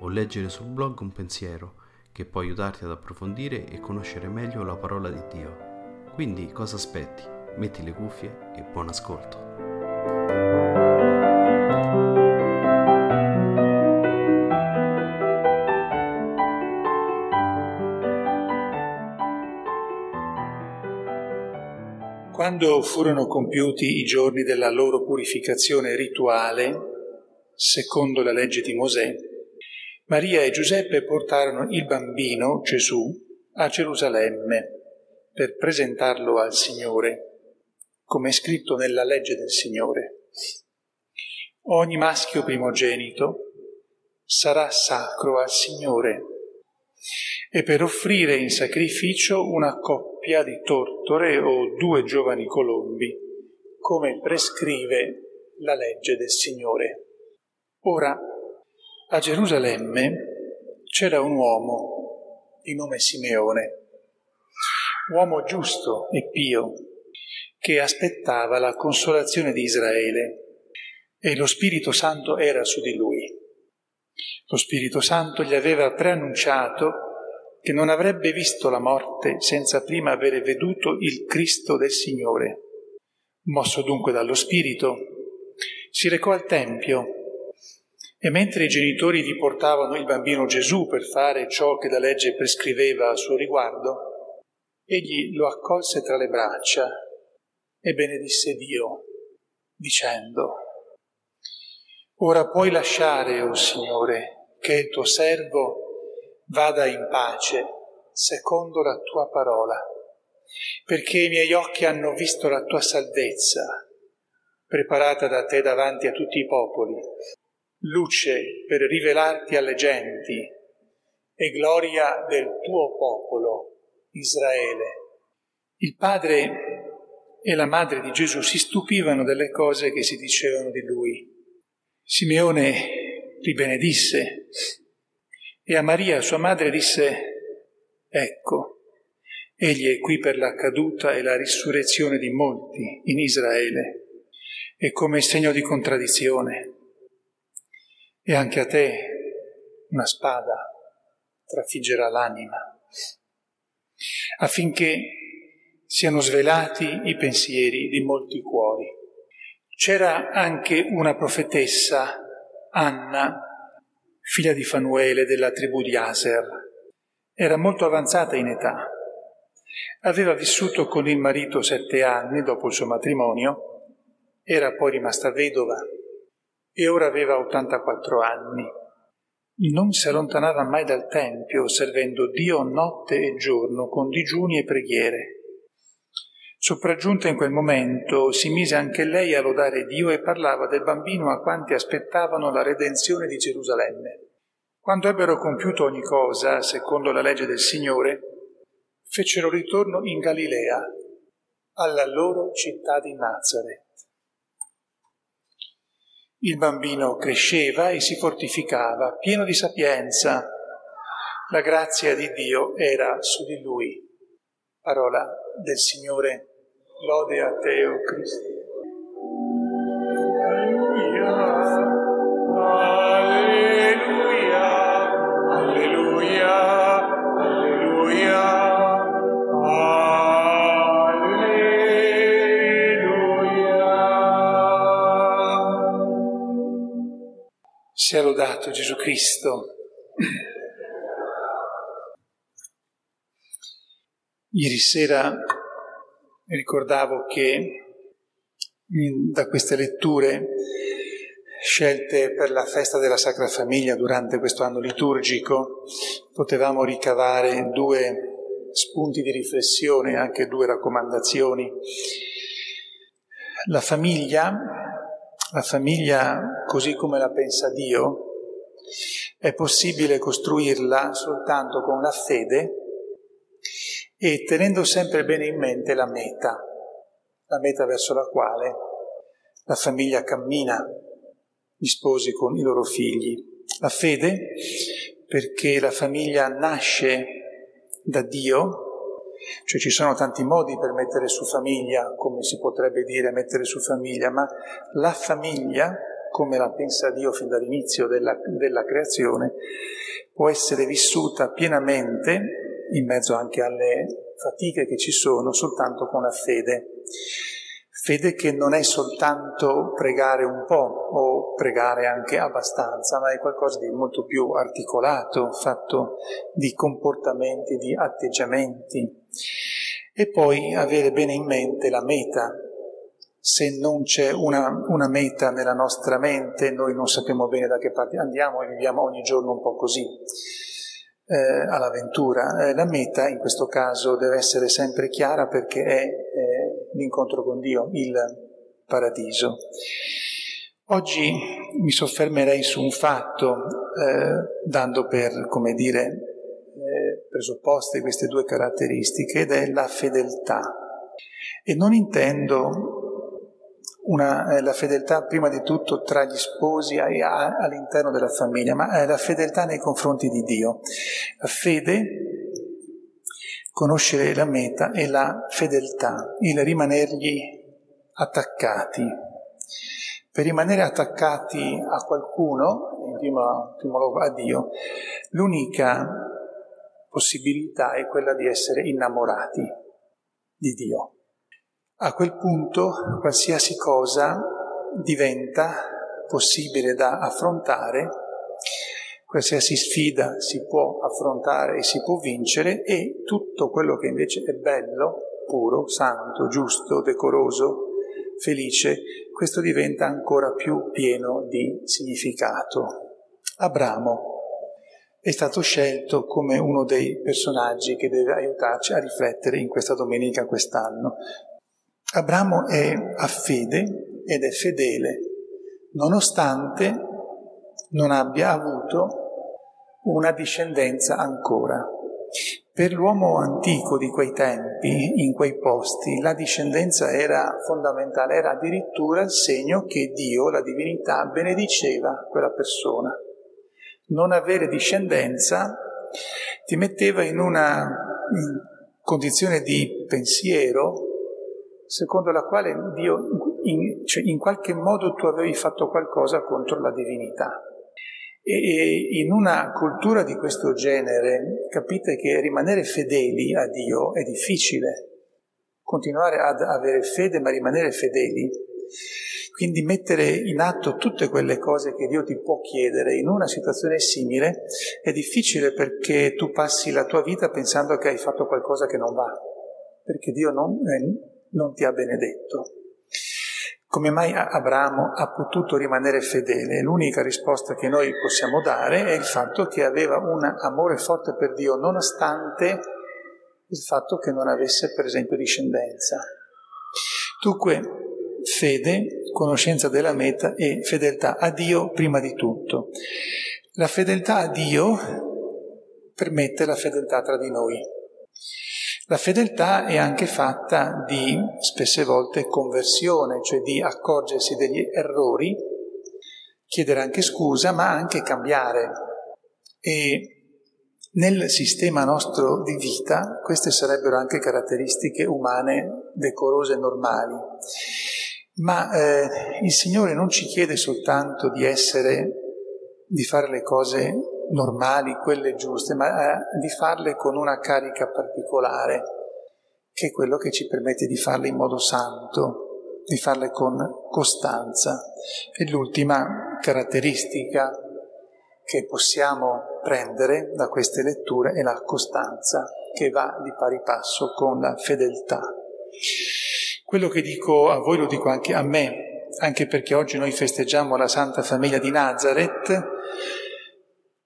o leggere sul blog un pensiero che può aiutarti ad approfondire e conoscere meglio la parola di Dio. Quindi cosa aspetti? Metti le cuffie e buon ascolto. Quando furono compiuti i giorni della loro purificazione rituale, secondo la legge di Mosè, Maria e Giuseppe portarono il bambino, Gesù, a Gerusalemme per presentarlo al Signore, come è scritto nella legge del Signore. Ogni maschio primogenito sarà sacro al Signore e per offrire in sacrificio una coppia di tortore o due giovani colombi, come prescrive la legge del Signore. Ora, a Gerusalemme c'era un uomo di nome Simeone, uomo giusto e pio, che aspettava la consolazione di Israele e lo Spirito Santo era su di lui. Lo Spirito Santo gli aveva preannunciato che non avrebbe visto la morte senza prima avere veduto il Cristo del Signore. Mosso dunque dallo Spirito, si recò al Tempio e mentre i genitori gli portavano il bambino Gesù per fare ciò che la legge prescriveva a suo riguardo, egli lo accolse tra le braccia e benedisse Dio, dicendo, Ora puoi lasciare, o oh Signore, che il tuo servo vada in pace secondo la tua parola, perché i miei occhi hanno visto la tua salvezza, preparata da te davanti a tutti i popoli luce per rivelarti alle genti e gloria del tuo popolo, Israele. Il padre e la madre di Gesù si stupivano delle cose che si dicevano di lui. Simeone li benedisse e a Maria, sua madre, disse, ecco, egli è qui per la caduta e la risurrezione di molti in Israele e come segno di contraddizione e anche a te una spada trafiggerà l'anima, affinché siano svelati i pensieri di molti cuori. C'era anche una profetessa, Anna, figlia di Fanuele della tribù di Aser. Era molto avanzata in età. Aveva vissuto con il marito sette anni dopo il suo matrimonio, era poi rimasta vedova e ora aveva 84 anni. Non si allontanava mai dal Tempio, servendo Dio notte e giorno con digiuni e preghiere. Sopraggiunta in quel momento, si mise anche lei a lodare Dio e parlava del bambino a quanti aspettavano la redenzione di Gerusalemme. Quando ebbero compiuto ogni cosa, secondo la legge del Signore, fecero ritorno in Galilea, alla loro città di Nazareth. Il bambino cresceva e si fortificava, pieno di sapienza. La grazia di Dio era su di lui. Parola del Signore. Lode a te, o Cristo. Alleluia, alleluia, alleluia, alleluia. Sia lodato Gesù Cristo. Ieri sera ricordavo che da queste letture scelte per la festa della Sacra Famiglia durante questo anno liturgico potevamo ricavare due spunti di riflessione, anche due raccomandazioni. La famiglia, la famiglia così come la pensa Dio, è possibile costruirla soltanto con la fede e tenendo sempre bene in mente la meta, la meta verso la quale la famiglia cammina, gli sposi con i loro figli. La fede perché la famiglia nasce da Dio, cioè ci sono tanti modi per mettere su famiglia, come si potrebbe dire mettere su famiglia, ma la famiglia, come la pensa Dio fin dall'inizio della, della creazione, può essere vissuta pienamente in mezzo anche alle fatiche che ci sono, soltanto con la fede. Fede che non è soltanto pregare un po' o pregare anche abbastanza, ma è qualcosa di molto più articolato, fatto di comportamenti, di atteggiamenti. E poi avere bene in mente la meta. Se non c'è una, una meta nella nostra mente, noi non sappiamo bene da che parte andiamo e viviamo ogni giorno un po' così eh, all'avventura. Eh, la meta in questo caso deve essere sempre chiara perché è eh, l'incontro con Dio, il paradiso. Oggi mi soffermerei su un fatto, eh, dando per, come dire, eh, presupposte queste due caratteristiche, ed è la fedeltà. E non intendo una, eh, la fedeltà prima di tutto tra gli sposi e all'interno della famiglia, ma è la fedeltà nei confronti di Dio. La fede, conoscere la meta e la fedeltà, il rimanergli attaccati. Per rimanere attaccati a qualcuno, in primo, in primo luogo a Dio, l'unica possibilità è quella di essere innamorati di Dio. A quel punto qualsiasi cosa diventa possibile da affrontare, qualsiasi sfida si può affrontare e si può vincere e tutto quello che invece è bello, puro, santo, giusto, decoroso, felice, questo diventa ancora più pieno di significato. Abramo è stato scelto come uno dei personaggi che deve aiutarci a riflettere in questa domenica quest'anno. Abramo è a fede ed è fedele, nonostante non abbia avuto una discendenza ancora. Per l'uomo antico di quei tempi, in quei posti, la discendenza era fondamentale, era addirittura il segno che Dio, la divinità, benediceva quella persona. Non avere discendenza ti metteva in una condizione di pensiero secondo la quale Dio, in, cioè in qualche modo tu avevi fatto qualcosa contro la divinità. E, in una cultura di questo genere capite che rimanere fedeli a Dio è difficile. Continuare ad avere fede ma rimanere fedeli. Quindi mettere in atto tutte quelle cose che Dio ti può chiedere in una situazione simile è difficile perché tu passi la tua vita pensando che hai fatto qualcosa che non va, perché Dio non, eh, non ti ha benedetto. Come mai Abramo ha potuto rimanere fedele? L'unica risposta che noi possiamo dare è il fatto che aveva un amore forte per Dio, nonostante il fatto che non avesse, per esempio, discendenza. Dunque, fede, conoscenza della meta e fedeltà a Dio prima di tutto. La fedeltà a Dio permette la fedeltà tra di noi. La fedeltà è anche fatta di, spesse volte, conversione, cioè di accorgersi degli errori, chiedere anche scusa, ma anche cambiare. E nel sistema nostro di vita queste sarebbero anche caratteristiche umane decorose e normali. Ma eh, il Signore non ci chiede soltanto di essere, di fare le cose normali, quelle giuste, ma eh, di farle con una carica particolare, che è quello che ci permette di farle in modo santo, di farle con costanza. E l'ultima caratteristica che possiamo prendere da queste letture è la costanza che va di pari passo con la fedeltà. Quello che dico a voi lo dico anche a me, anche perché oggi noi festeggiamo la Santa Famiglia di Nazareth,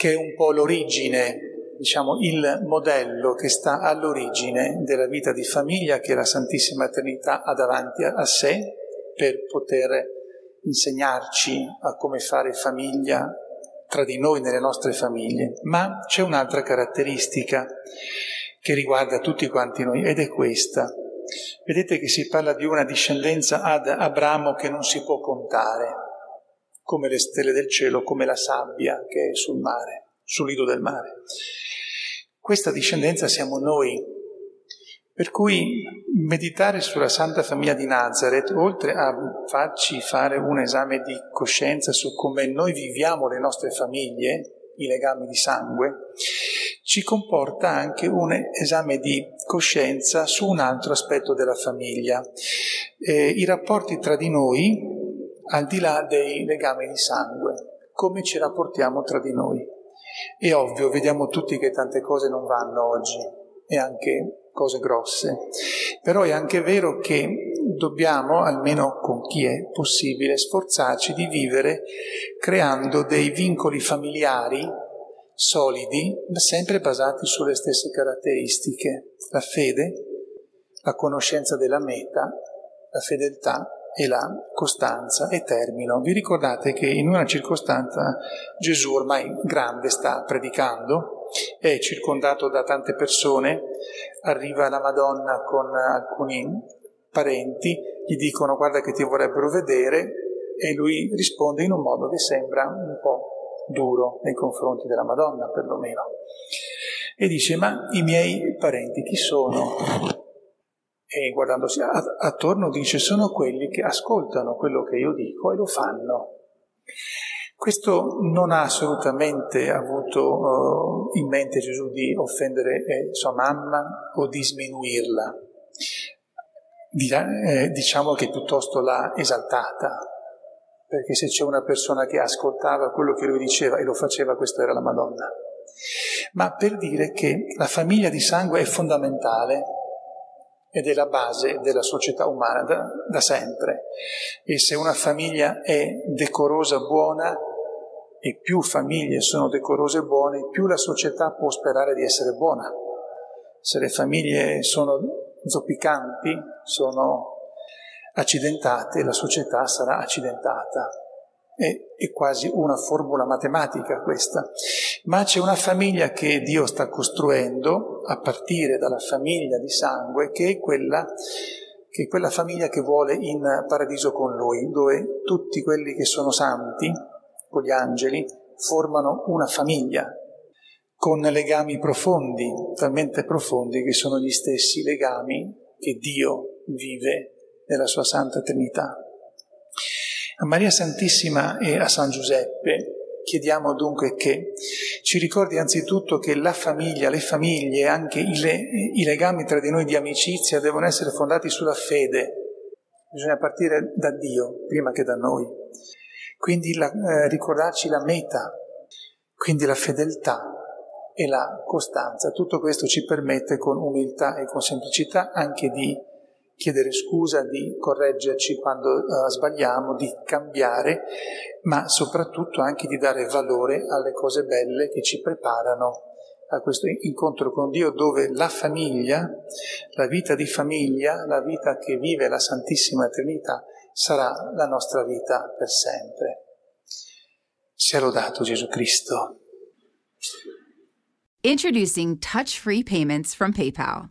che è un po' l'origine diciamo, il modello che sta all'origine della vita di famiglia che la Santissima Trinità ha davanti a sé per poter insegnarci a come fare famiglia tra di noi nelle nostre famiglie. Ma c'è un'altra caratteristica che riguarda tutti quanti noi ed è questa. Vedete che si parla di una discendenza ad Abramo che non si può contare, come le stelle del cielo, come la sabbia che è sul mare, sul lido del mare. Questa discendenza siamo noi, per cui meditare sulla Santa Famiglia di Nazareth, oltre a farci fare un esame di coscienza su come noi viviamo le nostre famiglie, i legami di sangue, ci comporta anche un esame di coscienza su un altro aspetto della famiglia, eh, i rapporti tra di noi al di là dei legami di sangue, come ci rapportiamo tra di noi. È ovvio, vediamo tutti che tante cose non vanno oggi e anche cose grosse, però è anche vero che dobbiamo, almeno con chi è possibile, sforzarci di vivere creando dei vincoli familiari solidi, ma sempre basati sulle stesse caratteristiche, la fede, la conoscenza della meta, la fedeltà e la costanza. E termino. Vi ricordate che in una circostanza Gesù ormai grande sta predicando, è circondato da tante persone, arriva la Madonna con alcuni parenti, gli dicono guarda che ti vorrebbero vedere e lui risponde in un modo che sembra un po' duro nei confronti della Madonna perlomeno. E dice ma i miei parenti chi sono? E guardandosi attorno dice sono quelli che ascoltano quello che io dico e lo fanno. Questo non ha assolutamente avuto uh, in mente Gesù di offendere eh, sua mamma o di sminuirla. Eh, diciamo che piuttosto l'ha esaltata, perché se c'è una persona che ascoltava quello che lui diceva e lo faceva, questa era la Madonna. Ma per dire che la famiglia di sangue è fondamentale ed è la base della società umana da, da sempre. E se una famiglia è decorosa, buona, e più famiglie sono decorose e buone, più la società può sperare di essere buona. Se le famiglie sono zoppicanti, sono accidentate, la società sarà accidentata. È, è quasi una formula matematica questa. Ma c'è una famiglia che Dio sta costruendo a partire dalla famiglia di sangue, che è quella che è quella famiglia che vuole in paradiso con lui, dove tutti quelli che sono santi, con gli angeli, formano una famiglia, con legami profondi, talmente profondi che sono gli stessi legami che Dio vive nella sua Santa Trinità. A Maria Santissima e a San Giuseppe chiediamo dunque che ci ricordi anzitutto che la famiglia, le famiglie, anche i, le, i legami tra di noi di amicizia devono essere fondati sulla fede. Bisogna partire da Dio prima che da noi. Quindi la, eh, ricordarci la meta, quindi la fedeltà e la costanza. Tutto questo ci permette con umiltà e con semplicità anche di chiedere scusa, di correggerci quando uh, sbagliamo, di cambiare, ma soprattutto anche di dare valore alle cose belle che ci preparano a questo incontro con Dio dove la famiglia, la vita di famiglia, la vita che vive la Santissima Trinità sarà la nostra vita per sempre. Sia lodato Gesù Cristo. Introducing touch-free payments from PayPal.